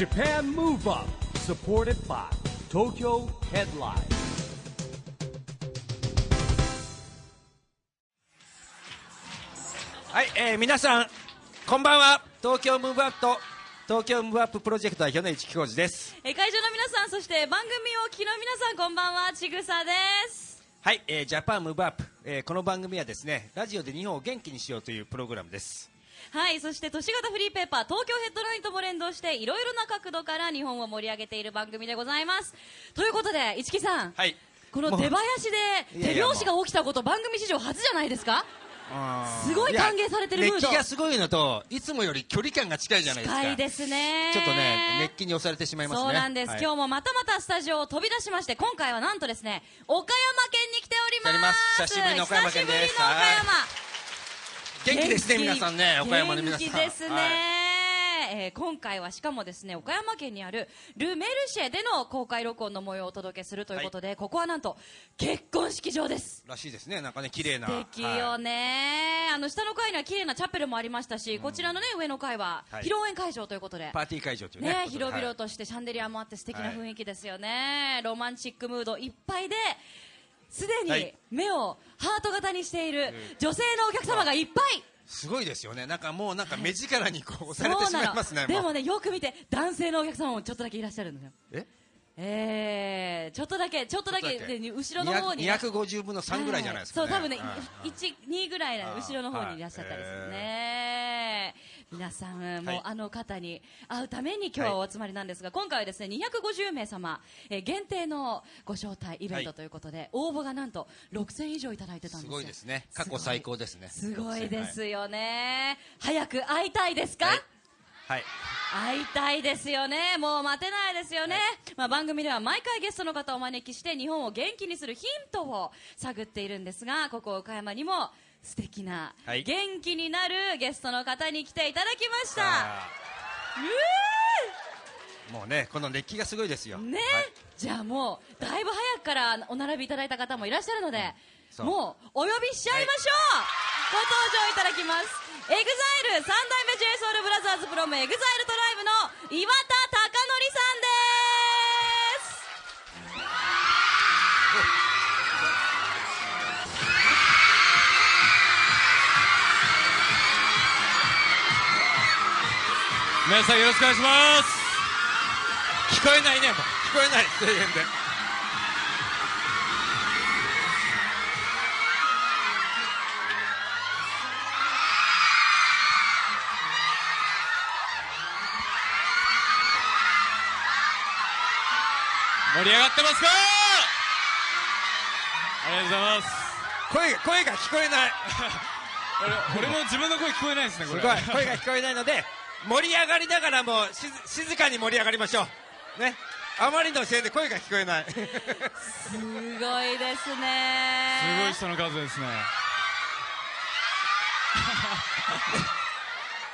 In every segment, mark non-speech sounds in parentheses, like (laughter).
Japan Move Up supported by Tokyo Headline はい、えー、皆さん、こんばんは。東京ムーブアップと東京ムーブアッププロジェクト代表の一木広治です。えー会場の皆さんそして番組をお聞きの皆さんこんばんはちぐさですはい、えー、ジャパンムーブアップ、えー、この番組はですね、ラジオで日本を元気にしようというプログラムです。はいそして都市型フリーペーパー東京ヘッドラインとも連動していろいろな角度から日本を盛り上げている番組でございます。ということで市木さん、はい。この出囃子で手拍子が起きたこと番組史上初じゃないですか？すごい歓迎されてるムード熱気がすごいのと、いつもより距離感が近いじゃないですか。近いですね。ちょっとね、熱気に押されてしまいますね。そうなんです、はい。今日もまたまたスタジオを飛び出しまして今回はなんとですね岡山県に来ております。久しぶりの岡山県です。久しぶりの岡山元気ですね、皆さんね、岡山の皆さん。元気ですね、はい。えー今回はしかもですね岡山県にあるル・メルシェでの公開録音の模様をお届けするということで、ここはなんと結婚式場です。らしいですね、なんかね、綺麗な。素敵はい。よね、あの下の階には綺麗なチャペルもありましたし、こちらのね上の階ははい。披露宴会場ということで、パーティー会場というね。ね、広々としてシャンデリアもあって素敵な雰囲気ですよね、ロマンチックムードいっぱいですでにはい。目をハート型にしている女性のお客様がいっぱい、すごいですよね。なんかもうなんか目力にこう押されてしまいますね。うでもねよく見て男性のお客様もちょっとだけいらっしゃるんですよえ？えー、ちょっとだけちょっとだけで後ろの方にね、250分の3ぐらいじゃないですか、ね。そう多分ね、はい。一二ぐらい後ろの方にいらっしゃったりするね。皆さん、もうあの方に会うために今日はお集まりなんですが、今回はですね250名様、えー限定のご招待イベントはい。ということで、応募がなんと6000以上いただいてたんですよ。すごいですね。過去最高ですね。すごいではいすよね、早く会いたいですか、はい。はい。会いたいですよね、もう待てないですよね、まあ、番組では毎回ゲストの方をお招きして日本を元気にするヒントを探っているんですがここ岡山にも素敵な、はい。元気になるゲストの方に来ていただきました。もうね、この熱気がすごいですよ。ね、はい。じゃあもうだいぶ早くからお並びいただいた方もいらっしゃるので、そう。もうお呼びしちゃいましょう、ご登場いただきます。エグザイル三代目 j ソ u l b r o t h e r s from エグザイルトライブの岩田皆さんよろしくお願いします。聞こえないね、もう。聞こえない、声援で。盛り上がってますか？ありがとうございます。声が、声が聞こえない。(laughs) 俺俺も自分の声聞こえないですねこれ。声が聞こえないので、盛り上がりながらも静静かに盛り上がりましょう。ね。あまりのせいで声が聞こえない。すごいですすごいね人の数ですね (laughs)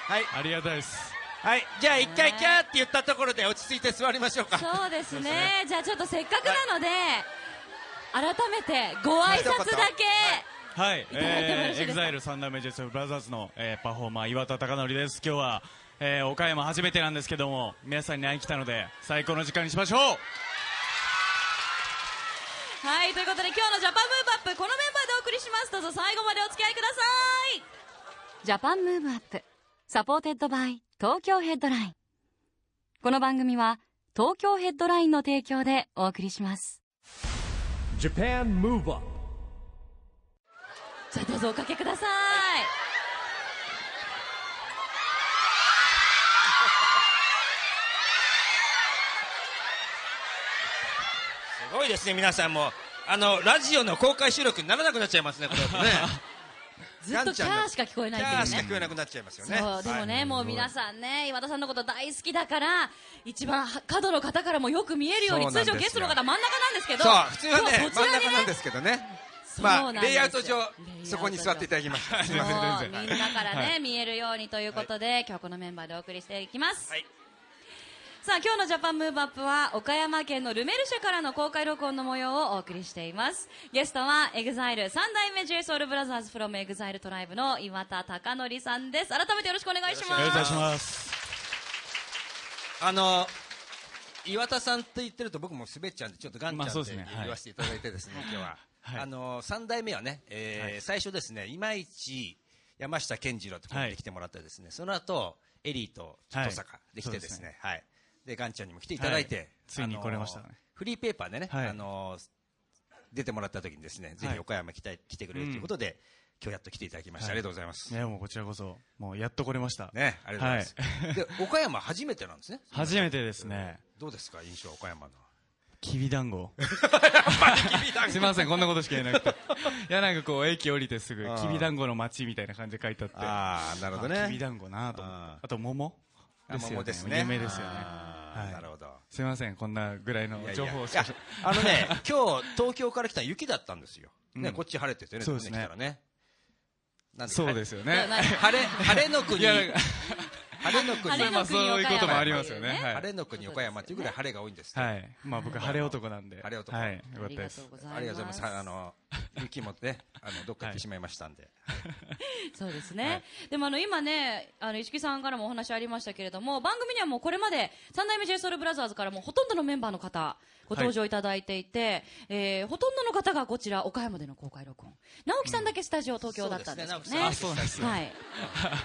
はい。ありがたいですはい。じゃあ一回キャーって言ったところで落ち着いて座りましょうか。そうですねじゃあちょっとせっかくなので、改めてご挨拶だけ、はい、いただいてもよろしいえー、ですか EXILE 三代目 j s ブラザーズの、えー、パフォーマー岩田剛典です今日は、えー、岡山初めてなんですけども皆さんに会いに来たので最高の時間にしましょう。はいということで今日のジャパンムーブアップこのメンバーでお送りします。どうぞ最後までお付き合いください。 Japan Move Up supported by Tokyo Headline。この番組は東京ヘッドラインの提供でお送りします。Japan Move Up じゃあどうぞおかけくださいごいですね、皆さんも。あの、ラジオの公開収録にならなくなっちゃいますね、これね。(laughs) ずっとキャーしか聞こえないっていうね。キャーしか聞こえなくなっちゃいますよね。そうでもね、はい。もう皆さんね岩田さんのこと大好きだから一番角の方からもよく見えるように通常ゲストの方真ん中なんですけど。そう、普通はね今日、そちらに真ん中なんですけどね。まあ、レイアウト上そこに座っていただきました。すみん、なからね、はい。見えるようにということで、今日はこのメンバーでお送りしていきます、はいさあ今日のジャパンムーブアップは岡山県のルメルシェからの公開録音の模様をお送りしています。ゲストは EXILE 三代目 j s o u l b r o t h e r s from EXILE トライブの岩田貴則さんです。改めてよろしくお願いします。よろしくお願いします。あの岩田さんって言ってると僕も滑っちゃうんでちょっとガンちゃんまあって言わせていただいてですね、今日は、はい。あの三代目はね、えーはい。最初ですね今市山下健次郎と来てもらってですね、その後エリーと登坂で来てですね、はいでガンちゃんにも来ていただいて、はい。ついに来れましたね。フリーペーパーでね、はい。あの出てもらった時にですね、ぜはい。ひ岡山来たい来てくれるということで、今日やっと来ていただきました、はい。ありがとうございます。いやもうこちらこそもうやっと来れました。ね、ありがとうございます。で岡山初めてなんですね。(laughs) 初めてですね。どうですか印象岡山の。きびだんご。(laughs) (laughs) すいませんこんなことしか言えなくて。いやなんかこう駅降りてすぐきびだんごの街みたいな感じで書いてあって。ああ、なるほどね。あきびだんごなと思って。あと桃。あ桃ですね。有名ですよねはい。なるほど。すいませんこんなぐらいの情報をいやあのね、(laughs) 今日東京から来たら雪だったんですよ。ね、うん。こっち晴れててね、そうですね来たらね。そうですよね。な晴れ、晴れの国、晴れの国、晴れのまあそういうこともありますよね。晴れの国岡山っていうぐらい晴れが多いんですって。はい。まあ僕晴れ男なんで。晴れ男。はい。よかありがったです。とうございます。ありがとうございます。あの、雪もね、あの、どっか行ってしまいましたんで。(laughs) そうですね、はい。でもあの今ねあの石木さんからもお話ありましたけれども番組にはもうこれまで三代目 j s o u l b r o t h e r からもほとんどのメンバーの方ご登場いただいていて、えーほとんどの方がこちら岡山での公開録音。直樹さんだけスタジオ東京だったんですよね,、そうですねそうなんですよはい。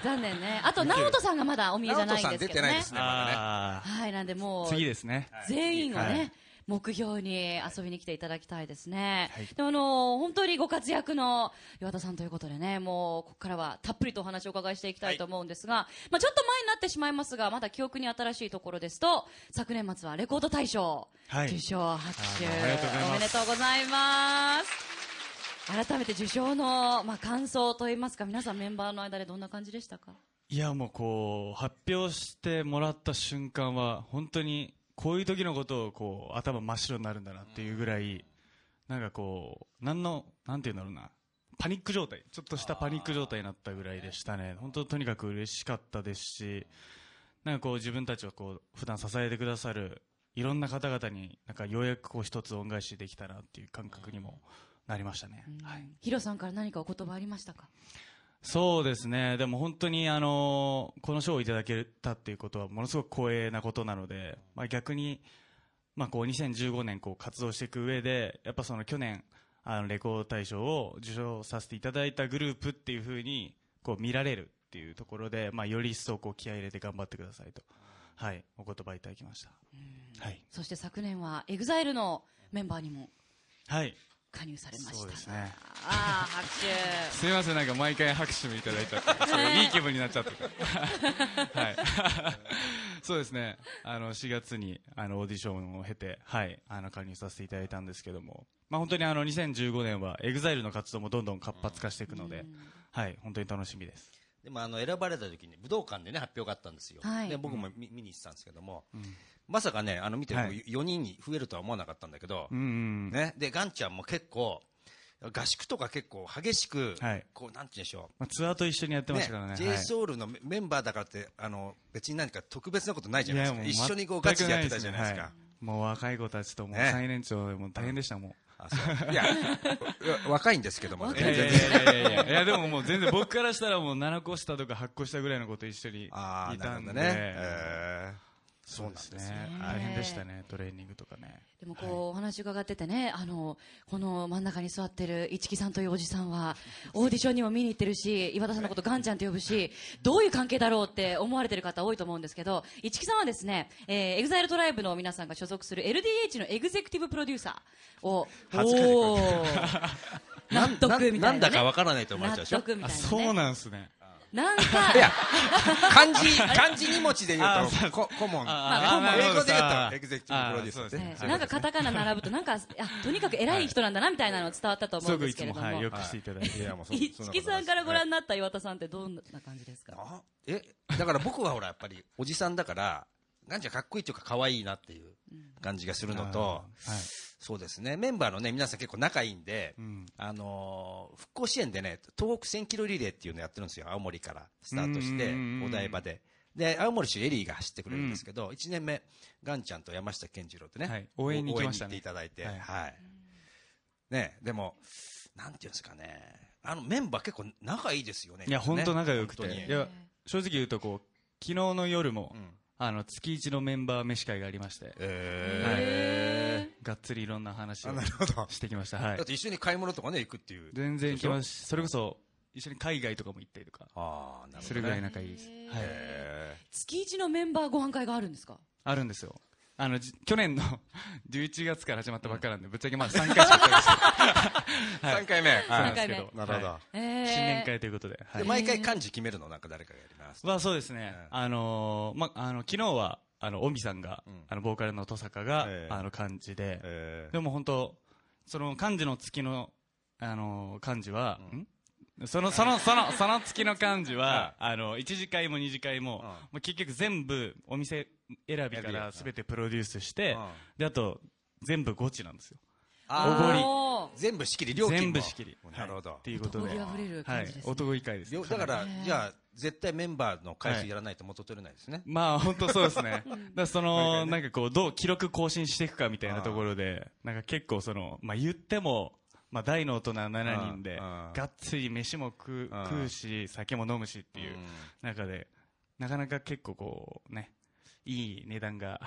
残念ね。あと直人さんがまだお見えじゃないんですけど直人さん出てないねですねあはい。なんでもあう次ですね。全員をね、はい目標に遊びに来ていただきたいですね、はい。でもあの本当にご活躍の岩田さんということでねもうここからはたっぷりとお話をお伺いしていきたいと思うんですが、まあ、ちょっと前になってしまいますがまだ記憶に新しいところですと昨年末はレコード大賞、はい受賞拍手おめでとうございます。改めて受賞の、まあ、感想といいますか皆さんメンバーの間でどんな感じでしたか？いやもうこう発表してもらった瞬間は本当にこういう時のことをこう頭真っ白になるんだなっていうぐらいなんかこうなんのなんていうんだろうな。パニック状態。ちょっとしたパニック状態になったぐらいでしたね。本当とにかく嬉しかったですしなんかこう自分たちをこう普段支えてくださるいろんな方々になんかようやくこう一つ恩返しできたなっていう感覚にもなりましたね、はいヒロさんから何かお言葉ありましたか？そうですね、でも本当にあのこの賞をいただけたっていうことはものすごく光栄なことなので、まあ、逆に、まあ、こう2015年こう活動していく上でやっぱその去年あのレコード大賞を受賞させていただいたグループっていうふうにこう見られるっていうところで、まあ、より一層こう気合い入れて頑張ってくださいと、はい、お言葉いただきました。はい、そして昨年は EXILE のメンバーにもはい加入されましたすねああ拍手すみません、なんか毎回拍手もいただいちゃって、(laughs) いいい気分になっちゃってて。はい。(laughs) そうですね、あの、4月に、あの、オーディションを経て、はい、あの、加入させていただいたんですけども、まあ本当にあの、2015年は、エグザイルの活動もどんどん活発化していくので、はい、本当に楽しみです。でもあの選ばれた時に武道館でね発表があったんですよ、はい。で僕も見見に行ってたんですけども、まさかねあの見てるはい。4人に増えるとは思わなかったんだけど、うんうん。ね、でガンちゃんも結構合宿とか結構激しく、はい。こうなんて言うんでしょまあ、ツアーと一緒にやってう、ましたからね。j はい。s o u l のメメンバーだからってあの別に何か特別なことないじゃないですか。いやもう一緒にこうガチでやってたじゃないですか。もう若い子たちともうね。最年長でもう大変でしたもん。いや (laughs) 若いんですけども、ね、い。やいやいやいやいや。でももう全然僕からしたらもう7個下とか8個下ぐらいの子と一緒にいああなたんで。るほどね、えーそうですね。ね。大変でしたねトレーニングとかね。でもこう、お話伺っててねあのこの真ん中に座ってる一木さんというおじさんはオーディションにも見に行ってるし岩田さんのことガンちゃんと呼ぶしどういう関係だろうって思われてる方多いと思うんですけど一木さんはですね、えー、エグザイルトライブの皆さんが所属する LDH のエグゼクティブプロデューサーをおー納得みたいな、ね、なんだかわからないと思われちゃうでしょ？納得みたいな、ね、あそうなんすねなんか。いや漢字漢字2文字で言あう。とこ顧問まあ英語で言うあとエグゼクティブプロデューサーですね。ねなんかカタカナ並ぶとなんかあとにかく偉い人なんだなみたいなの伝わったと思うんすごくいつも。ですけれども、はい。よくしていただいて。い。やもうそ一木さんからご覧にになった岩田さんってどんな感じですか？あえだから僕はほらやっぱりおじさんだからガンちゃんかっこいいっていうか可愛いなっていう感じがするのと、はいそうですね。メンバーのね皆さん結構仲いいんで、うん。あのー復興支援でね東北1000キロリレーっていうのやってるんですよ。青森からスタートしてうんうんうんうんお台場で。で青森市エリーが走ってくれるんですけど、1年目ガンちゃんと山下健二郎ってね、はい。応援に行ね。ていただいて、はい。はい。ねでもなんていうんですかね。あのメンバー結構仲いいですよね。いや本当仲良くて。いや正直言うとこう昨日の夜もうんあの月一のメンバー飯会がありまして、えがっつりいろんな話をあなるほど。してきました、はい。だっ、て一緒に買い物とかね行くっていう。全然行きます。しそれこそ一緒に海外とかも行ったりとか。ああなるほど、ね、するぐらい仲いいです、はい、へ月一のメンバーご飯会があるんですか？あるんですよあのじ去年の (laughs) 11月から始まったばっかなんで、ぶっちゃけまだ3回しか行ってないです。ー (laughs) はい。3回目、そうなはいんですけど、なるほど新年会ということで、はい。で毎回漢字決めるのなんか誰かがやります。はそうですね、ええあのーま、あの昨日はあのオミさんが、うん。あのボーカルの登坂が、ええ。あの漢字で、えーでも本当その漢字の月のあのー漢字は、うん。ん？そのそのそのその月の漢字は、(laughs) あの一次会も二次会も、うん。もう結局全部お店選びからすべてプロデュースして、うん。であと全部ゴチなんですよ。あおごり。全部仕切り料金も。全部仕切り。なるほど、はい。っていうことで。男気あふれるはい感じですね。男気会です料だから、じゃあ絶対メンバーの回数やらないと元取れないですね、まあ本当そうですね。(laughs) だからその、なんかこう、どう記録更新していくかみたいなところで、なんか結構その、まあ言っても、まあ大の大人7人で、がっつり飯も食ううん。食うし、酒も飲むしっていう中で、なかなか結構こう、ね、いい値段が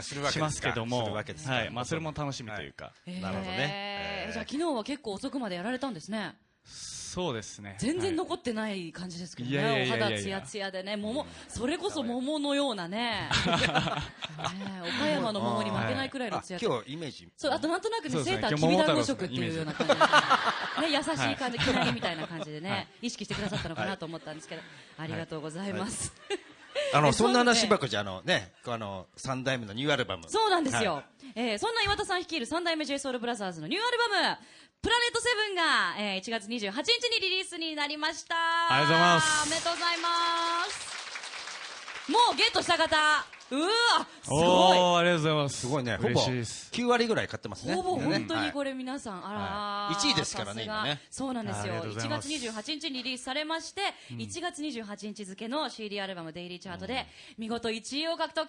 しますけどすも、はい、まあそれも楽しみというか、えーなるほどね。えー。じゃあ昨日は結構遅くまでやられたんですね。そうですね。全然はい残ってない感じですけどね。おい。やいやいや肌ツヤツヤでね。桃それこそ桃のようなね。(laughs) ね岡山の桃に負けないくらいのあツヤ。今日イメージ。そうあとなんとなくねセーターきびだんご色っていうような感じでね。優しい感じきなりみたいな感じでね。意識してくださったのかなと思ったんですけど。ありがとうございますあのえそんな話ばっかじゃあのねあの三代目のニューアルバム。そうなんですよ、はえーそんな岩田さん率いる三代目 JSOULBROTHERS のニューアルバム「プラネットセブンが、えー1月28日にリリースになりました。ありがとうございます。おめでとうございますもうゲットした方。うわすごい。おー、ありがとうございます。すごいね。ほぼ嬉しいです。9割ぐらい買ってますね。ほぼ本当にこはいれ皆さん、あらはい。1位ですからね今ね。そうなんですよ。ありがとうござい1月ます28日にリリースされまして、1月28日付の CD アルバム「デイリーチャートで見事1位を獲得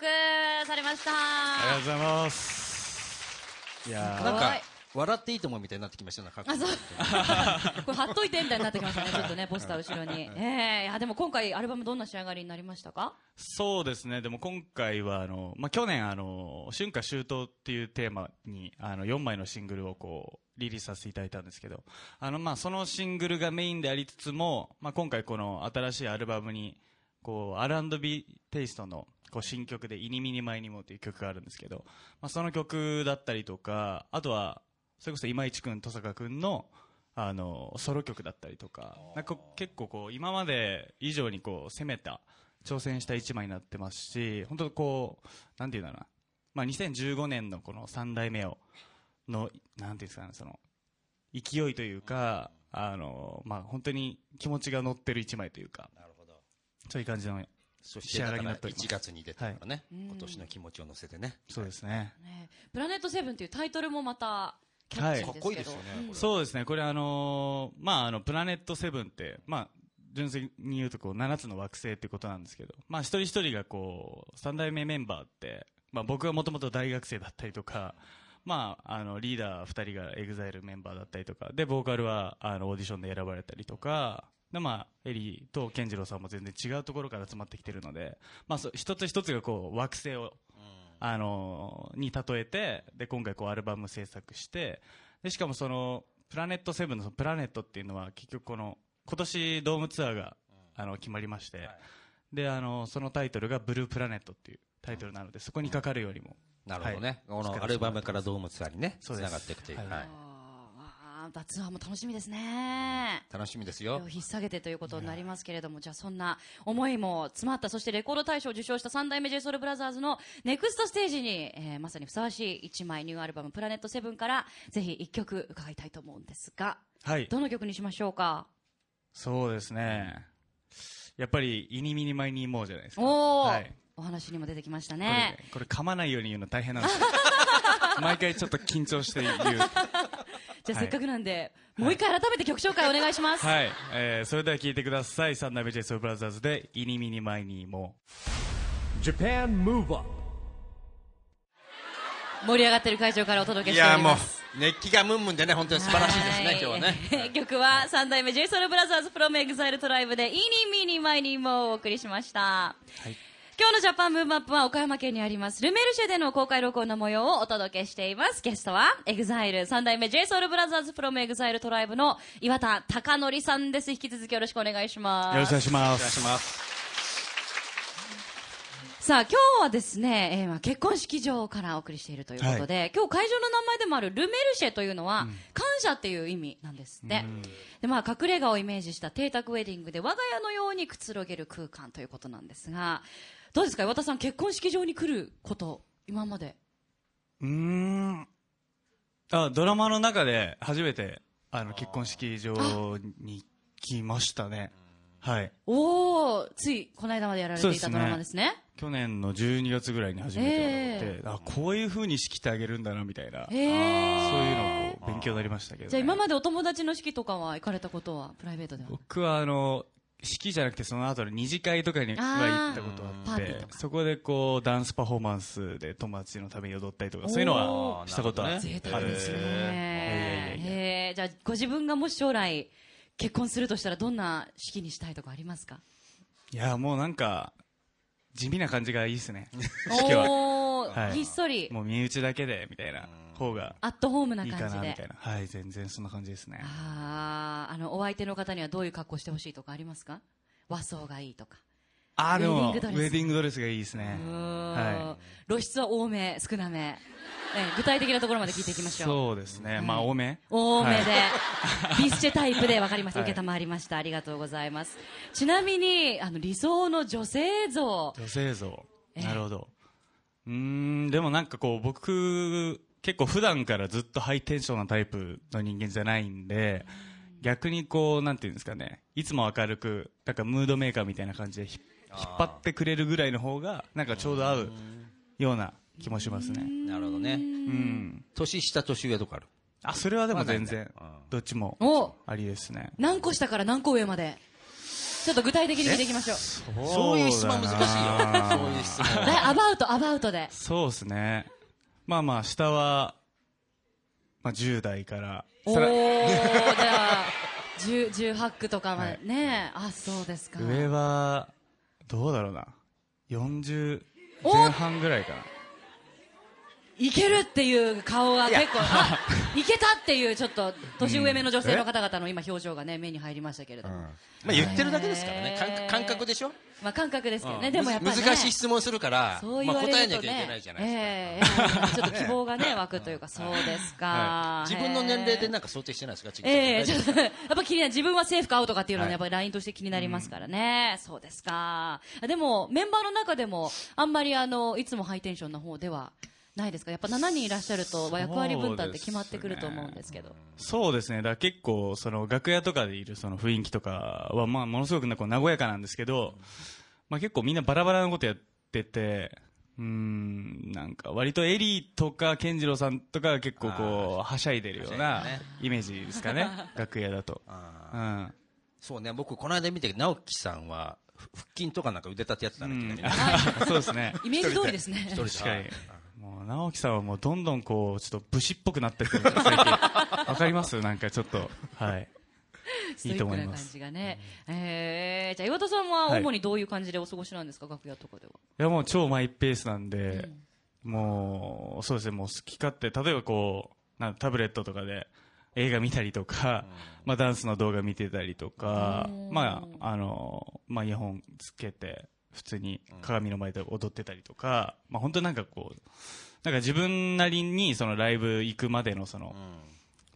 されました。ありがとうございます。いやー。なんか笑っていいと思うみたいになってきましたねあそう。(laughs) これ貼っといてみたいになってきましたね、ちょっとね、ポスター後ろに。(laughs) ええ。いや、でも今回、アルバムどんな仕上がりになりましたか？そうですね、でも今回はあの、まあ、去年あの、春夏秋冬っていうテーマにあの4枚のシングルをこうリリースさせていただいたんですけど、あのまあそのシングルがメインでありつつも、まあ、今回この新しいアルバムにこう R&B テイストのこう新曲で「イニミニマイニモ」という曲があるんですけど、まあ、その曲だったりとか、あとはそれこそ今市君、登坂君のあのソロ曲だったりとか、なんか結構こう今まで以上にこう攻めた挑戦した一枚になってますし、本当こう、なんていうんだろうな、まあ、2015年のこの3代目を、の、なんていうんですかね、その、勢いというか、あの、まあ、本当に気持ちが乗ってる一枚というか、なるほど。そういう感じの、そして仕上がりにだからなっております。1月に出てからね、今年の気持ちを乗せてね。そうですね。ね。プラネットセブンっていうタイトルもまた、キャッチーですけど。かっこいいですよね。そうですね、これあのーまあ、あの、プラネットセブンって、まあ、純粋に言うとこう7つの惑星っていうことなんですけど、まあ、一人一人がこう3代目メンバーって、まあ、僕はもともと大学生だったりとか、まあ、あのリーダー2人が EXILE メンバーだったりとかでボーカルはあのオーディションで選ばれたりとかで、まあ、エリーと健次郎さんも全然違うところから集まってきてるので、まあ、そう一つ一つがこう惑星を、あのに例えてで今回こうアルバム制作してでしかもそのプラネットセブンのそのプラネットっていうのは結局この今年ドームツアーが、あの決まりまして、であのそのタイトルがブループラネットっていうタイトルなのでそこにかかるようにも、なるほどね、はい。このアルバムからドームツアーにねつながっていくという、はい。はいあーツアーも楽しみですね。楽しみですよ。を引っ提げてということになりますけれども、じゃあそんな思いも詰まった、そしてレコード大賞を受賞した三代目 JSOULBROTHERS のネクストステージに、えーまさにふさわしい一枚ニューアルバム、プラネットセブンから、ぜひ一曲伺いたいと思うんですが、はい。どの曲にしましょうか？そうですね。やっぱりイニミニマイニーモーじゃないですか。おー、はい。お話にも出てきましたこれね。これ噛まないように言うの大変なんですよ。(laughs) 毎回ちょっと緊張して言うじゃあせっかくなんで、もう一回改めて曲紹介お願いします。はい、えー、それでは聴いてください三代目 JSOULBROTHERS でイニミニマイニーモー Japan Move Up 盛り上がってる会場からお届けしておいやもうります。熱気がムンムンでね本当に素晴らしいですね今日はねね。(laughs) 曲は三代目 JSOULBROTHERS from EXILE トライブでイニmeeny, miny, moe をお送りしました。今日のジャパンムーブアップは岡山県にありますルメルシェでの公開録音の模様をお届けしています。ゲストは、エグザイル三代目 JSOULBROTHERS from EXILE トライブの岩田貴則さんです。引き続きよろしくお願いします。よろしくお願いします。ます。さあ、今日はですね、えーまあ結婚式場からお送りしているということで、今日会場の名前でもあるルメルシェというのは、感謝っていう意味なんですって。で、まあ、隠れ家をイメージした邸宅ウェディングで我が家のようにくつろげる空間ということなんですが、どうですか？岩田さん、結婚式場に来ること、今まで。うーん。あ、ドラマの中で初めて、あの、結婚式場に来ましたね。はい。おー、ついこの間までやられていたドラマですね。去年の12月ぐらいに初めてやって、あ、こういう風に仕切ってあげるんだな、みたいな。そうへー。いうのを勉強になりましたけど、ね。じゃあ今までお友達の式とかは行かれたことは、プライベートでは？僕はあの、式じゃなくてその後の二次会とかには行ったことあってそこでこう、ダンスパフォーマンスで友達のために踊ったりとか、そういうのはしたことはあるんですね。いやいやいや。へーじゃあ、ご自分がもし将来、結婚するとしたらどんな式にしたいとかありますか？いや、もうなんか、地味な感じがいいですね。式は。はい。ひっそり、もう身内だけで、みたいな方がアットホームないいかな、み感じでたい。な。はい、全然そんな感じですね。あーあの、お相手の方にはどういう格好してほしいとかありますか？和装がいいとか。あー、でも、ウウェディングドレスがいいですねは露出は多め、少なめ。え具体的なところまで聞いていきましょう。そうですね。まあ、多め。多めで、はビスチェタイプで分かりました。はい受けたまわりました。ありがとうございます。ちなみに、あの、理想の女性像。女性像。ええなるほど。うーん、でもなんかこう、僕、結構普段からずっとハイテンションなタイプの人間じゃないんで、逆にこう、なんていうんですかね、いつも明るく、なんかムードメーカーみたいな感じでひ引っ張ってくれるぐらいの方が、なんかちょうど合うような気もしますね。なるほどね。うん。年下、年上とかある？あ、それはでも全然どっちもおありですね。何個下から何個上まで？ちょっと具体的に聞いていきましょう。そういう質問難しいよ。そういう質問。アバウト、アバウトで。そうですね。まあまあ、下は、まあ10代から、おー、じゃあ、10 18区とかまで、はいねあ、そうですか。上は、どうだろうな。40お前半ぐらいかな。いけるっていう顔が結構、あ、いけたっていうちょっと、年上目の女性の方々の今表情がね、目に入りましたけれども。まあ言ってるだけですからね。感覚でしょ？まあ感覚ですけどね、うんでもやっぱり、ね。難しい質問するから、そう言まあわれるとね、答えなきゃいけないじゃないですか。ええちょっと希望がね、湧くというか、そうですか。自分の年齢でね。なんか想定してないですか？ええちょっと、と。やっぱ気になる。自分はセーフかアウトかっていうのはやっぱり LINE として気になりますからね。そうですか。でも、メンバーの中でも、あんまりあの、いつもハイテンションな方ではないですか？やっぱ7人いらっしゃると、役割分担って決まってくると思うんですけど。そうですね。だから結構、その、楽屋とかでいるその雰囲気とかは、まあ、ものすごくなんか和やかなんですけど、まあ結構みんなバラバラなことやってて、うーん、なんか割とエリーとか健次郎さんとかが結構こう、はしゃいでるようなイメージですかね。(laughs) 楽屋だと。うん。そうね、僕、この間見て、直樹さんは、ふ腹筋とかなんか腕立てやってたうんんだけどね。(laughs) そうですね。イメージ通りですね。一人で。もう、直樹さんはもうどんどんこう、ちょっと武士っぽくなってってる。(laughs) わかります？なんかちょっと。はい。(laughs) いいと思いまストイックな感す。じがね。えー、じゃあ岩田さんははい主にどういう感じでお過ごしなんですか、楽屋とかでは。いやもう超マイペースなんで、もう、そうですね、もう好き勝手、例えばこう、なんタブレットとかで映画見たりとか、まあダンスの動画見てたりとかうん、まあ、あの、まあイヤホンつけて、普通に鏡の前で踊ってたりとか、まあ本当なんかこう、なんか自分なりにそのライブ行くまでのその、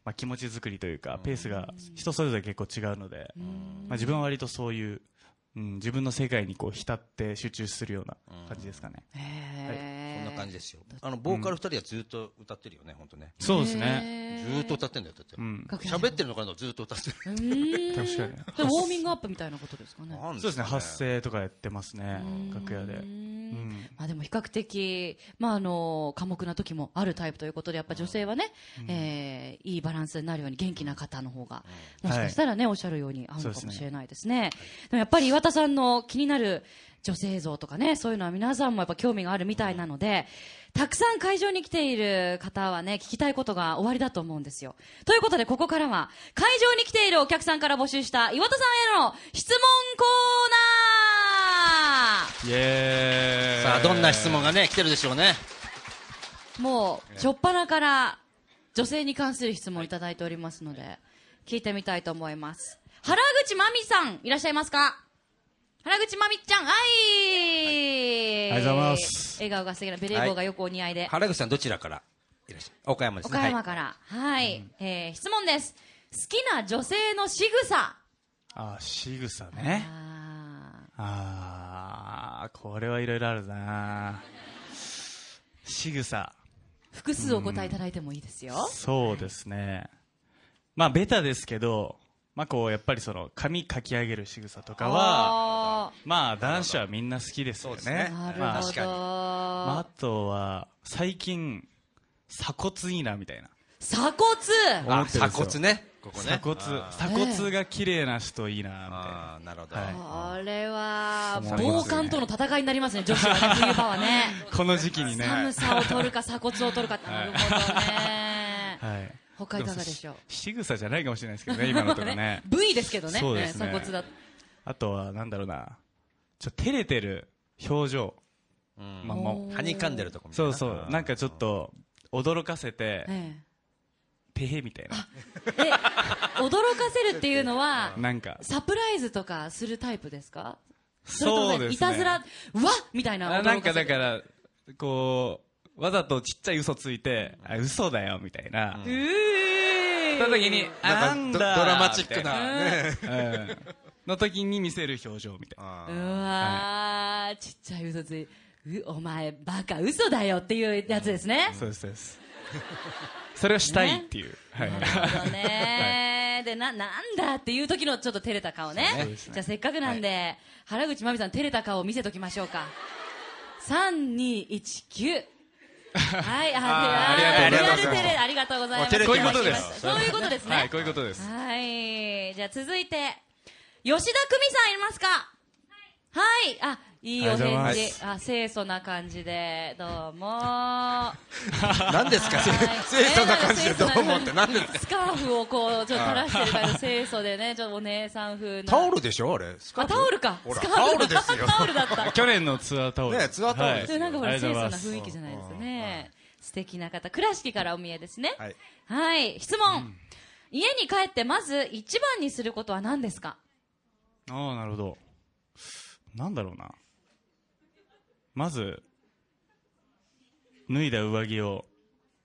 まあ気持ち作りというか、ペースが人それぞれ結構違うので、まあ自分は割とそういう、うん、自分の世界にこう浸って集中するような感じですかね。へーそんな感じですよ。あの、ボーカル二人はずっと歌ってるよね、本当ね。そうですね。へずーっと歌ってんだよ、だって喋ってるのかなずーっと歌ってる。確かに。それウォーミングアップみたいなことですかね。そうですね、か発声とかやってますね、楽屋で。ううんん。まあでも比較的、まああの、寡黙な時もあるタイプということで、やっぱ女性はね、えーいいバランスになるように元気な方の方が、もしかしたらね、おっしゃるように合うのかもしれないですね。でもやっぱり岩田さんの気になる女性像とかね、そういうのは皆さんもやっぱ興味があるみたいなので、たくさん会場に来ている方はね、聞きたいことが終わりだと思うんですよ。ということで、ここからは、会場に来ているお客さんから募集した岩田さんへの質問コーナーイエさあ、どんな質問がね、来てるでしょうね。もう、初っ端から女性に関する質問をいただいておりますので、聞いてみたいと思います。原口まみさん、いらっしゃいますか？原口まみちゃん、はい。ありがとうございます笑顔が素敵なベレー帽がよくお似合いで。原口さん、どちらからいらっしゃる岡山ですね。岡山はいから。はい。えー質問です。好きな女性の仕草。あ、仕草ね。ああー、これはいろいろあるな仕草。ー複数お答えいただいてもいいですよ。そうですね。まあ、ベタですけど、まあ、こう、やっぱりその、髪かき上げる仕草とかは、あまあ、男子はみんな好きですよね。まあほど。確かにまあ、あとは、最近、鎖骨いいな、みたいな。鎖骨？あ、鎖骨ね。ここね。鎖骨、鎖骨が綺麗な人いいな、みたいな。あー、なるほど。はいこれは、防寒との戦いになりますね、女子はね、冬場はね。(laughs) この時期にね。寒さを取るか鎖骨を取るかってなるほどね。はい。他いかがでしょう？仕草じゃないかもしれないですけどね、今のとこね。(laughs) V ですけどね、そうですね鎖骨だ。あとは、なんだろうな。ちょ、照れてる表情。うんまあ、もう、はにかんでるとこみたいな。そうそう。なんかちょっと、驚かせて、えてへみたいな。え。で、驚かせるっていうのは、なんか、サプライズとかするタイプですか？そうですね。いたずら、うわっみたいななんかだから、こう、わざとちっちゃい嘘ついて、あ、嘘だよ、みたいな。うーその時に、あななんんかだドドラマチックな。ねうんの時に見せる表情みたいな。あうわー、ちっちゃい嘘つい、う、お前、バカ、嘘だよっていうやつですね。そうです、そうです。それをしたいっていう。はい。なるほどね。(laughs) で、な、なんだっていう時のちょっと照れた顔ね。そうですねじゃあせっかくなんで、原口まみさん照れた顔を見せときましょうか。3、2、1、9。はい、あ (laughs) あーありがとうございますリアル照れありがとうございますこういうことですそういうことですね。はい、こういうことです。はい。じゃあ続いて、吉田久美さんいますか？はい。あ、いいお返い事。あ、清楚な感じで、どうも。(laughs) 何ですか？はい清楚な感じでどうもって？何ですか？スカーフをこう、ちょっと垂らしてるから清楚でね、ちょっとお姉さん風な。タオルでしょ？あれ？スカーあ、フ？タオルか。スカーフタオルですよタオルだった。(laughs) 去年のツアータオル。ねツアータオルですなんかほら、清楚な雰囲気じゃないですかね。素敵な方。倉敷からお見えですね。はい。はい。質問。家に帰ってまず一番にすることは何ですか？ああ、なるほど。なんだろうな。まず、脱いだ上着を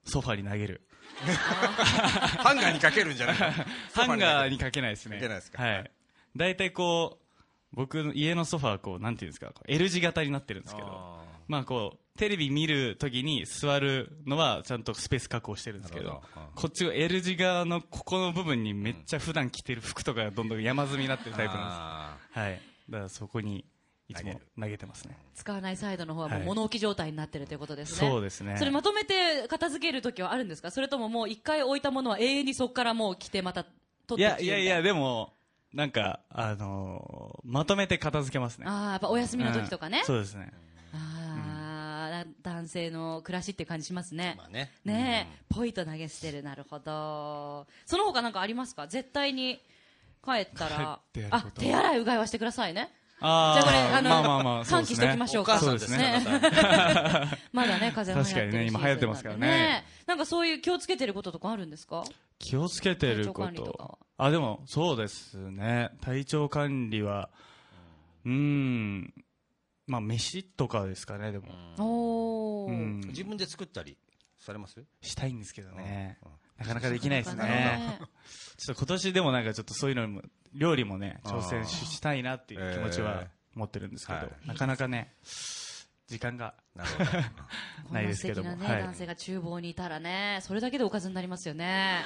ソファに投げる。(laughs) ハンガーにかけるんじゃない (laughs) ハンガーにかけないですね。かけないですか？はい。大体こう、僕の家のソファはこう、なんていうんですか、L 字型になってるんですけど、あまあこう、テレビ見るときに座るのはちゃんとスペース確保してるんですけどこっちを L 字側のここの部分にめっちゃ普段着てる服とかがどんどん山積みになってるタイプなんあです。はい。だからそこにいつも投げてますね。使わないサイドの方はもうはい物置状態になってるということですね。そうですね。それまとめて片付けるときはあるんですか？それとももう一回置いたものは永遠にそこからもう来てまた取いってきてやいやいや、でも、なんか、あのーまとめて片付けますね。ああ、やっぱお休みの時とかねうん。そうですね。男性の暮らしって感じしますねー。まあね。ねえ、ポイと投げ捨てる。なるほど。その他なんかありますか？絶対に帰ったらあ手洗いうがいはしてくださいね。あじゃあこれ、あの、まあまあまあ、喚起しておきましょうか。そうですね。ま (laughs) だね、風邪確かにね今流行ってますからねなんかそういう気をつけてることとかあるんですか？気をつけてること。あ、でも、そうですね。体調管理は、うーん、まあ、飯とかですかね、でも。おー。うん。自分で作ったりされます？したいんですけどねうん。なかなかできないですね。ねちょっと今年でもなんかちょっとそういうのも、料理もね、挑戦ししたいなっていう気持ちは持ってるんですけどえーはい、なかなかね、時間がな (laughs) いですけどもな素敵なね、はい男性が厨房にいたらね、それだけでおかずになりますよね。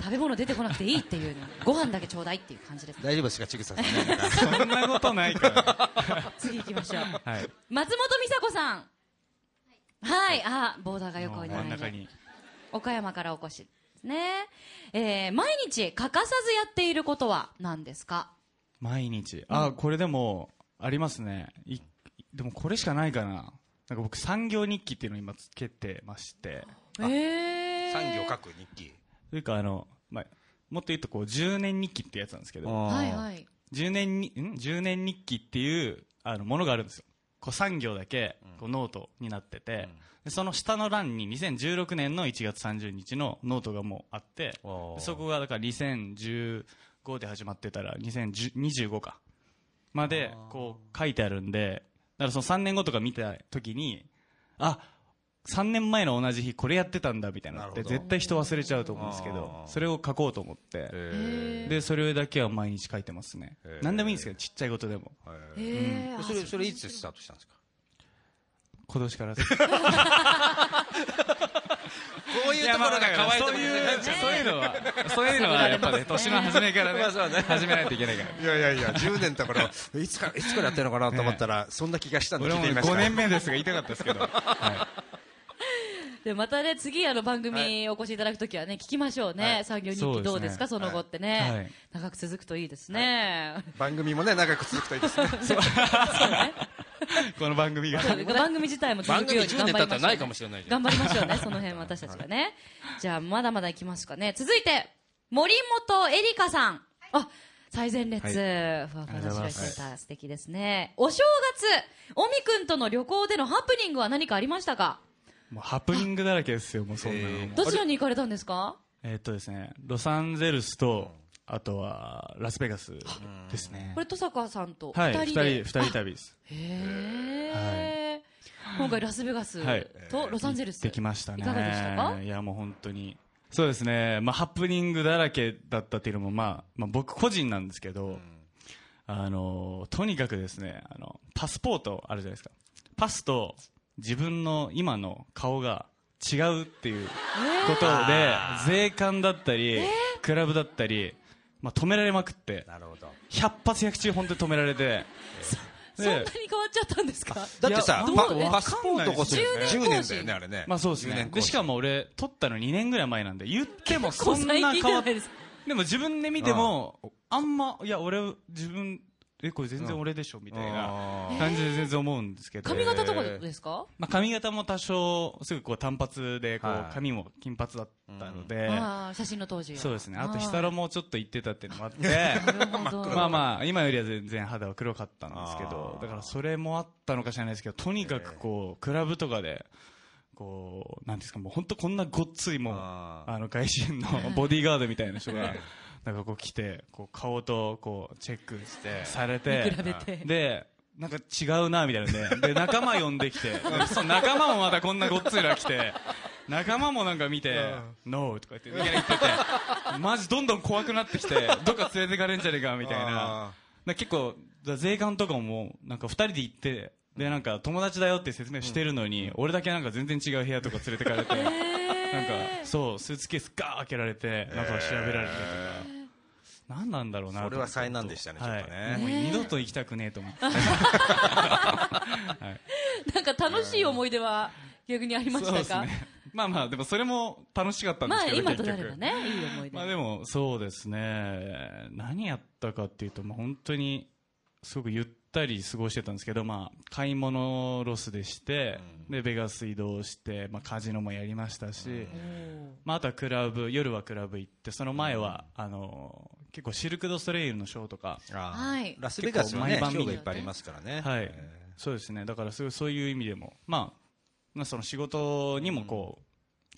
食べ物出てこなくていいっていうのご飯だけちょうだいっていう感じです。大丈夫ですか、ちぐささんね。そんなことないから。(laughs) 次行きましょう。はい。松本美佐子さん。はい、あ、ボーダーが横に並んで。真ん中に。岡山からお越しですね。えー、毎日欠かさずやっていることは何ですか？毎日。あ、これでも、ありますね。いでもこれしかないかな。なんか僕産業日記っていうのを今つけてまして。えー。産業書く日記。というかあの、まあ、もっと言うとこう10年日記ってやつなんですけど、はいはい。10年に、ん ?10 年日記っていう、あの、ものがあるんですよ。こう3行だけこうノートになってて、でその下の欄に2016年の1月30日のノートがもうあってそこがだから2015で始まってたら2025かまでこう書いてあるんでだからその3年後とか見た時にあ3年前の同じ日これやってたんだみたいな。のって絶対人忘れちゃうと思うんですけどそれを書こうと思って。えでそれだけは毎日書いてますね。何でもいいんですけどちっちゃいことでも。ー。へーそれそれいつスタートしたんですか？今年から (laughs) こういうところが可愛いとそうころいうそういうのはそういうのはやっぱね (laughs) 年の初めからね始めないといけないから。いやいやいや10年のところ。いつからいつからやってるのかなと思ったらそんな気がしたんで俺も聞いてみました。5年目ですが言いたかったですけど、は (laughs) でまたね次あの番組お越しいただくときはね聞きましょうね、はい。産業日記どうですか？その後ってね、はい。長く続くといいですね、番組もね長く続くといいですね。(laughs) い、(laughs) この番組が。(laughs) 番組自体も続くように頑張りましょう、ね、番組10年経ったらないかもしれないじゃん。頑張りましょうねその辺私たちがね。じゃあまだまだいきますかね。続いて森本エリカさん。あ最前列、はい。ふわふわありがとうございます話がしてた。素敵ですね。お正月。おみくんとの旅行でのハプニングは何かありましたか？もうハプニングだらけですよもうそんなの。もえーどちらに行かれたんですか？えーっとですねロサンゼルスとあとはラスベガスですね。これ登坂さんとはい二人で、二人二人旅です。へえ、今回ラスベガスはい。とロサンゼルス、できましたね。いかがでしたか？いやもう本当に。そうですね、まあ、ハプニングだらけだったっていうのも、まあまあ、僕個人なんですけど、あのとにかくですねあのパスポートあるじゃないですか。パスと自分の今の顔が違うっていうことで、税関だったり、クラブだったり、まあ、止められまくって。なるほど。100発100中本当に止められて。そんなに変わっちゃったんですか？だってさパどうパスポートこそ10 10年年だよねあれね。まあそうです10ね年。で、しかもも俺、撮ったの2年ぐらい前なんで、言ってもそんな変わっゃないですでも自分で見ても、あんま、いや、俺、自分、え、これ全然俺でしょみたいな感じで全然思うんですけど。髪型とかですか、まあ、髪型も多少、すぐこう単発で、こうは、い。髪も金髪だったので、ああ写真の当時は。そうですね。あと、ー日サロもちょっと言ってたっていうのもあって、(laughs) まあまあ、今よりは全然肌は黒かったんですけど。だからそれもあったのか知らないですけど、とにかくこう、クラブとかで、こう、なんていうんですか、もう本当こんなごっついもう、ああの、外人の (laughs) ボディーガードみたいな人が、なんかこう来て、こう顔とこうチェックして、されて、比べて。で、なんか違うな、みたいなんで、で、仲間呼んできて、で (laughs) その仲間もまたこんなごっついのが来て、(laughs) 仲間もなんか見て、ノーとか言って、言ってて、マジどんどん怖くなってきて、(laughs) どっか連れてかれんじゃねえか、みたいな。な結構、だ税関とかも、なんか二人で行って、で、なんか友達だよって説明してるのに、俺だけなんか全然違う部屋とか連れてかれて、なんか、そう、スーツケースガー開けられて、中を調べられてとか、何なんだろうなそれは災難でしたねちょっとね。はい。もう二度と行きたくねえと思って。(laughs) なんか楽しい思い出は逆にありましたか、ね。まあまあ、でもそれも楽しかったんでますあけど、今と結局。なればねいい思い出、まあでもそうですね。何やったかっていうと、まあ、本当にすごくゆったり過ごしてたんですけど、まあ、買い物ロスでして、でベガス移動して、まあ、カジノもやりましたし、まあ、あとはクラブ夜はクラブ行ってその前は、あの結構シルク・ド・ソレイユのショーとか、あはい。ラスベガスはねショーがいっぱいありますからね。はい、そうですね。だからすごいそういう意味でも、まあ、まあその仕事にもこう、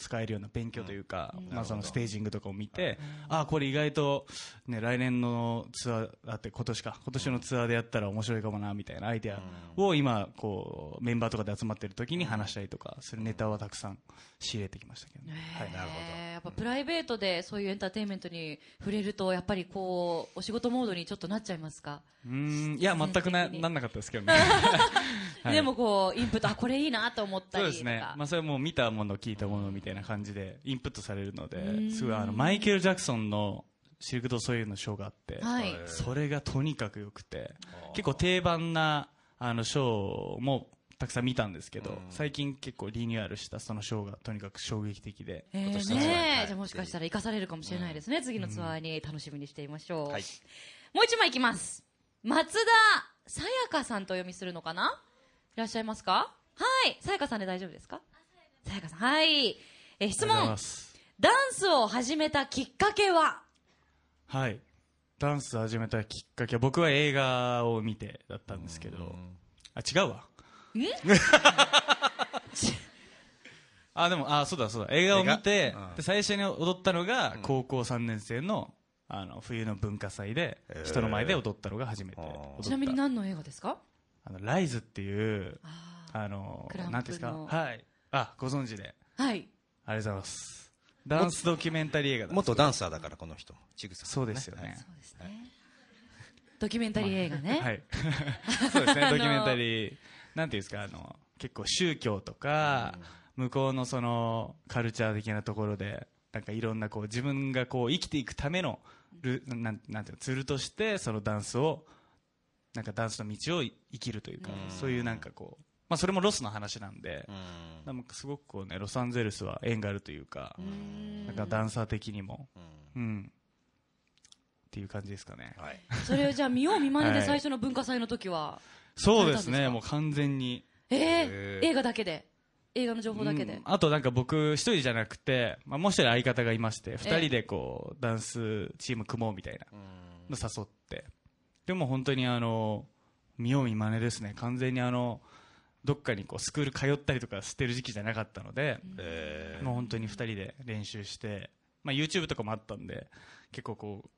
使えるような勉強というか、まあ、そのステージングとかを見て、ああこれ意外と、ね、来年のツアーだって今年か今年のツアーでやったら面白いかもなみたいなアイデアを今こうメンバーとかで集まってる時に話したりとかするネタはたくさん仕入れてきましたけどね、はいなるほえーやっぱプライベートでそういうエンターテインメントに触れるとやっぱりこうお仕事モードにちょっとなっちゃいますか、うーん。いや全くななんなかったですけどね。(laughs) はい。でもこうインプットあこれいいなと思ったりとか。そうですね、まあ、それはもう見たもの聞いたものみたいな感じでインプットされるのでん。すごいあのマイケル・ジャクソンのシルク・ド・ソイユのショーがあって、はい。それがとにかく良くて結構定番なあのショーもたくさん見たんですけど、最近結構リニューアルしたそのショーがとにかく衝撃的で、えーねはい。じゃあもしかしたら生かされるかもしれないですね、次のツアーに楽しみにしていましょう、はい。もう一枚いきます。松田さやかさんとお読みするのかな？いらっしゃいますか？はい。さやかさんで大丈夫ですか？さやかさん。はい。えー質問。ダンスを始めたきっかけは？はい。ダンス始めたきっかけは僕は映画を見てだったんですけど、あ違うわ (laughs) あでもあそうだそうだ。映画を見てうん。で最初に踊ったのが高校3年生のあの冬の文化祭でへー。人の前で踊ったのが初めてちなみに何の映画ですか？あのライズっていうああのクランプの。なんていうんですか？はい。あご存知で。ーはい。ありがとうございます。ダンスドキュメンタリー映画なんです元ダンサーだからこの人。ちぐさそうですよね。そうですね。ドキュメンタリー映画ね、はい。(laughs) そうですね。ドキュメンタリーなんていうんですかあの結構宗教とか向こうのそのカルチャー的なところでなんかいろんなこう自分がこう生きていくためのルなんなんていうのツールとしてそのダンスをなんかダンスの道を生きるというかそういうなんかこうまあそれもロスの話なんでうん。なんかすごくこうねロサンゼルスは縁があるというかなんかダンサー的にもうん。っていう感じですかね。はい。それをじゃあ見よう見まねはい。で最初の文化祭の時は、そうですね。もう完全に。えへー、ー。映画だけで？映画の情報だけで、うん。あとなんか僕一人じゃなくて、まあ、もう一人相方がいまして二え人でこうダンスチーム組もうみたいなの誘って。でも本当にあの見よう見まねですね。完全にあのどっかにこうスクール通ったりとかしてる時期じゃなかったので、えー。もう本当に二人で練習して、まあ、YouTube とかもあったんで結構こう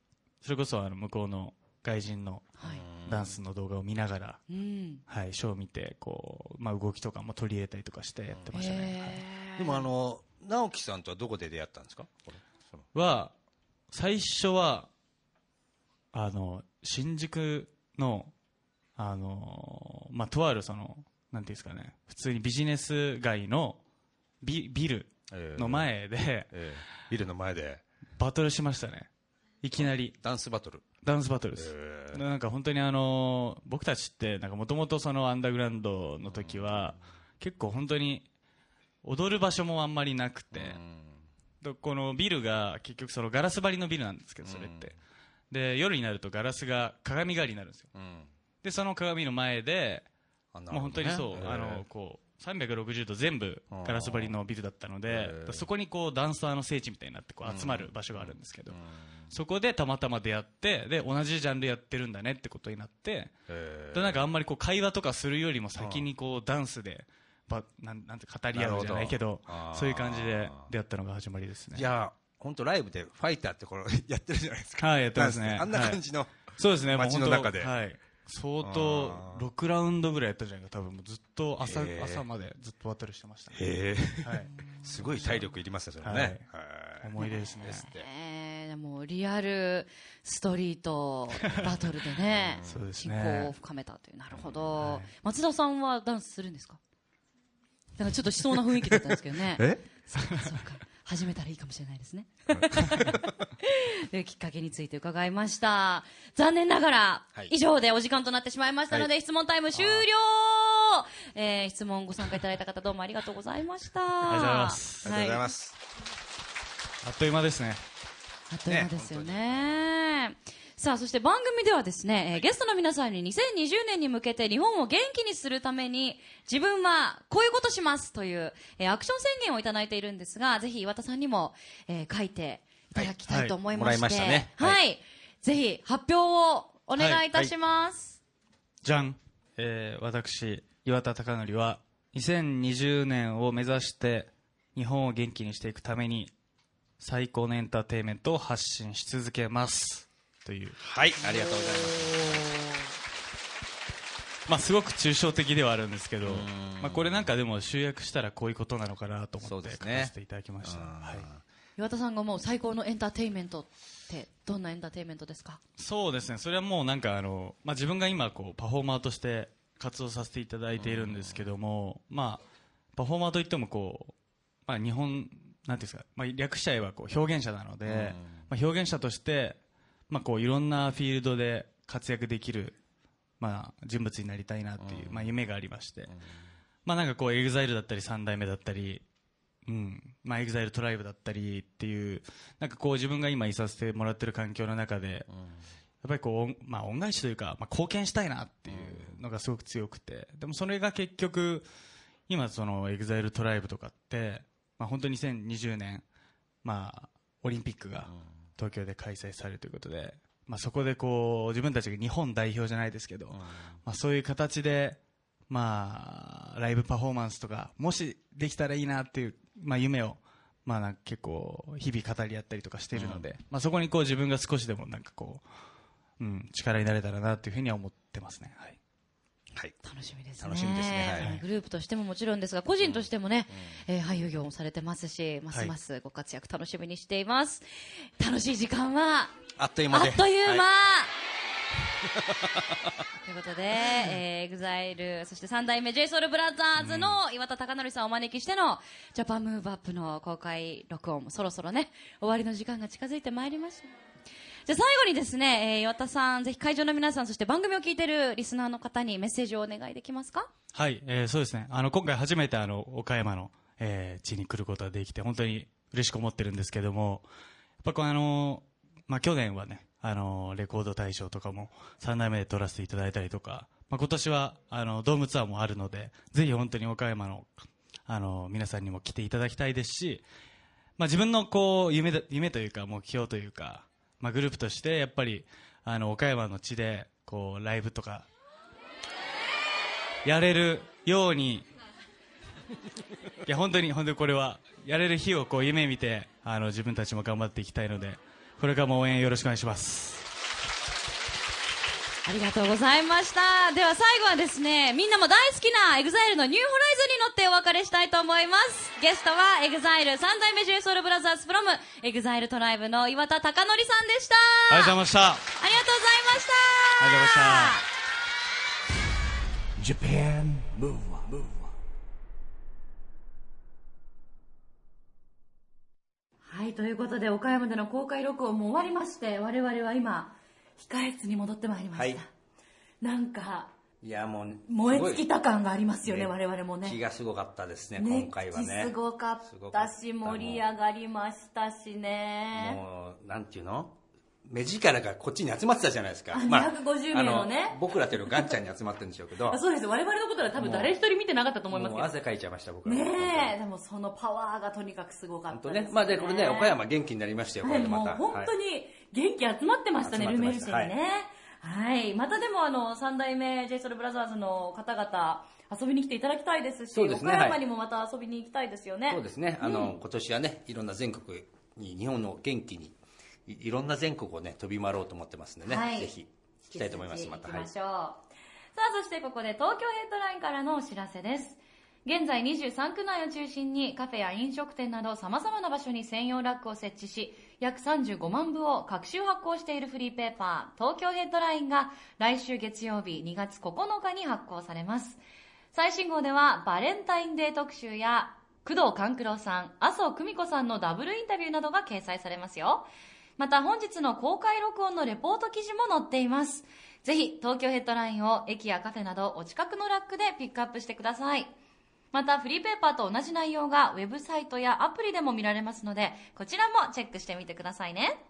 それこそあの向こうの外人のはい。ダンスの動画を見ながら、うん。はい、ショーを見てこう、まあ、動きとかも取り入れたりとかしてやってましたね、はい。でもあの直樹さんとはどこで出会ったんですか？は最初はあの新宿のあの、まあ、とあるそのなんていうんですかね普通にビジネス街のビビルの前でええ。ビルの前で。バトルしましたねいきなり。ダンスバトル。ダンスバトルです、えなんか本当にあの僕たちってもともとそのアンダーグラウンドの時は結構本当に踊る場所もあんまりなくて、でこのビルが結局そのガラス張りのビルなんですけどそれって、で夜になるとガラスが鏡代わりになるんですよ。うん。でその鏡の前であなるもう本当にそう、あのこう360度全部ガラス張りのビルだったのでそこにこうダンサーの聖地みたいになってこう集まる場所があるんですけど、そこでたまたま出会ってで同じジャンルやってるんだねってことになってえでなんかあんまりこう会話とかするよりも先にこうダンスでばなんなんて語り合うじゃないけどそういう感じで出会ったのが始まりですね。いや本当ライブでファイターってこれ (laughs) やってるじゃないですか。はいやってますね。あんな感じのそうですね。街の中で。はい、相当あー。6ラウンドぐらいやったんじゃないか多分もうずっと朝朝までずっとバトルしてました。ね、へえはい、(laughs) すごい体力いりますねそれね。はい。はい。思い出ですね。えーでもリアルストリートバトルでね (laughs) そうです親ね交を深めたというなるほど、松田さんはダンスするんですか？なんかちょっとしそうな雰囲気だったんですけどね。(laughs) え？そうかそうか。始めたらいいかもしれないですねというきっかけについて伺いました。残念ながら、はい。以上でお時間となってしまいましたので、は質問タイム終了。えー質問ご参加いただいた方どうもありがとうございました。ありがとうございます。ありがとうございはます。あっという間ですね。あっという間ですよね。さあ、そして番組ではですね、えーゲストの皆さんに2020年に向けて日本を元気にするために、自分はこういうことしますという、えーアクション宣言をいただいているんですが、ぜひ岩田さんにも、えー書いていただきたいと思いまして、はい。もらいましたねは。はい。ぜひ発表をお願いいたします。じゃん、えー私岩田貴則は2020年を目指して日本を元気にしていくために最高のエンターテインメントを発信し続けます。という。はい。ありがとうございます。まあすごく抽象的ではあるんですけど、まあ、これなんかでも集約したらこういうことなのかなと思って書そうですね。かせていただきました、はい、岩田さんが思う最高のエンターテインメントって、どんなエンターテインメントですか？そうですね。それはもうなんかあの、まあ、自分が今こうパフォーマーとして活動させていただいているんですけども、まあ、パフォーマーといってもこう、まあ、日本なんていうんですか、まあ、略しちゃえばこう表現者なので、まあ、表現者として、まあ、こういろんなフィールドで活躍できる、まあ、人物になりたいなっていう、まあ、夢がありまして、まあ、なんかこうエグザイルだったり三代目だったりうん。まあ、エグザイルトライブだったりっていうなんかこう自分が今いさせてもらってる環境の中で、やっぱりこう、まあ、恩返しというか、まあ、貢献したいなっていうのがすごく強くて。でもそれが結局今そのエグザイルトライブとかって、まあ、本当に2020年、まあ、オリンピックが東京で開催されるということで、まあ、そこでこう自分たちが日本代表じゃないですけど、まあ、そういう形で、まあ、ライブパフォーマンスとか、もしできたらいいなっていう、まあ、夢を、まあ、なんか結構、日々語り合ったりとかしているので、まあ、そこにこう自分が少しでもなんかこう、うん、力になれたらなっていうふうには思ってますね。はい。はい。楽しみですね。楽しみですねはいグループとしてももちろんですが、個人としてもね、えー俳優業もされてますし、ますますご活躍楽しみにしています。楽しい時間は、ああっという間で。っという間、はということで、えー、EXILE、そして三代目 JSOULBROTHERS の岩田貴則さんをお招きしての、ジャパンムーブアップの公開録音もそろそろね、終わりの時間が近づいてまいりました。じゃあ最後にですね、えー、岩田さん、ぜひ会場の皆さん、そして番組を聞いているリスナーの方にメッセージをお願いできますか？はい、えーそうですね。あの、今回初めてあの、岡山の、えー地に来ることができて、本当に嬉しく思ってるんですけども、やっぱこうあの、まあ、去年はね、あの、レコード大賞とかも3代目で撮らせていただいたりとか、まあ、今年は、あの、ドームツアーもあるので、ぜひ本当に岡山の、あの、皆さんにも来ていただきたいですし、まあ、自分のこう、夢だ、夢というか目標というか、まあ、グループとして、やっぱり、あの、岡山の地で、こう、ライブとか、やれるように、いや、本当に、本当にこれは、やれる日をこう夢見て、あの、自分たちも頑張っていきたいので、これからも応援よろしくお願いします。ありがとうございました。では最後はですね、みんなも大好きな EXILE のニューホライズンに乗ってお別れしたいと思います。ゲストは EXILE 三代目 JSOULBROTHERS from EXILE トライブの岩田貴則さんでした。ありがとうございました。ありがとうございました。ありがとうございました。Japan Move Up, はい、ということで、岡山での公開録音も終わりまして、我々は今、控え室に戻ってまいりました。はいなんか、いや、もう、燃え尽きたす感がありますよね、ね我々もね。気がすごかったですね、熱今回はね。気すごかったし、盛り上がりましたしね。もう、なんていうの？目力がこっちに集まってたじゃないですか。あ250名のねあ僕らというよりガンちゃんに集まってるんでしょうけどあ、そうです。我々のことは多分誰一人見てなかったと思いますけど。汗かいちゃいました、僕ら。ねえ、でもそのパワーがとにかくすごかったです、本当ね。まあで、これね、岡山元気になりましたよ、こはい、れでまた。もう本当はいに元気集まってましたね、集まルメルシェにね。はい。またでもあの、三代目 JSOULBROTHERS の方々、遊びに来ていただきたいですし、そうですね岡山にもまた遊びに行きたいですよね。そうですね。あの、今年はね、いろんな全国に、日本の元気に、いいろんな全国をね、飛び回ろうと思ってますんでね、はいぜひ、行きたいと思います、また。はい行きましょう。さあ、そしてここで東京ヘッドラインからのお知らせです。現在23区内を中心にカフェや飲食店など様々な場所に専用ラックを設置し、約35万部を各週発行しているフリーペーパー、東京ヘッドラインが来週月曜日2月9日に発行されます。最新号ではバレンタインデー特集や工藤官九郎さん、麻生久美子さんのダブルインタビューなどが掲載されますよ。また本日の公開録音のレポート記事も載っています。ぜひ東京ヘッドラインを駅やカフェなどお近くのラックでピックアップしてください。またフリーペーパーと同じ内容がウェブサイトやアプリでも見られますので、こちらもチェックしてみてくださいね。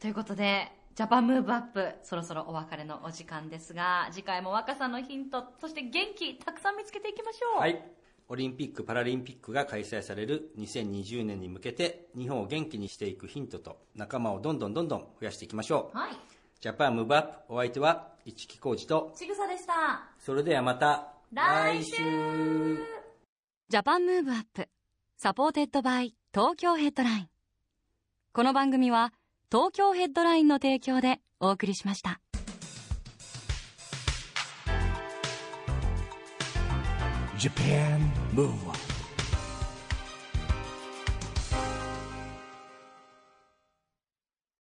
ということで、ジャパンムーブアップ、そろそろお別れのお時間ですが、次回も若さのヒント、そして元気、たくさん見つけていきましょう。はい。オリンピック・パラリンピックが開催される2020年に向けて、日本を元気にしていくヒントと仲間をどんどんどんどん増やしていきましょう。はい。ジャパンムーブアップ、お相手は、市木浩二と、ちぐさでした。それではまた、来週ジャパンムーブアップSupported by 東京ヘッドラインこの番組は東京ヘッドラインの提供でお送りしました Japan. Move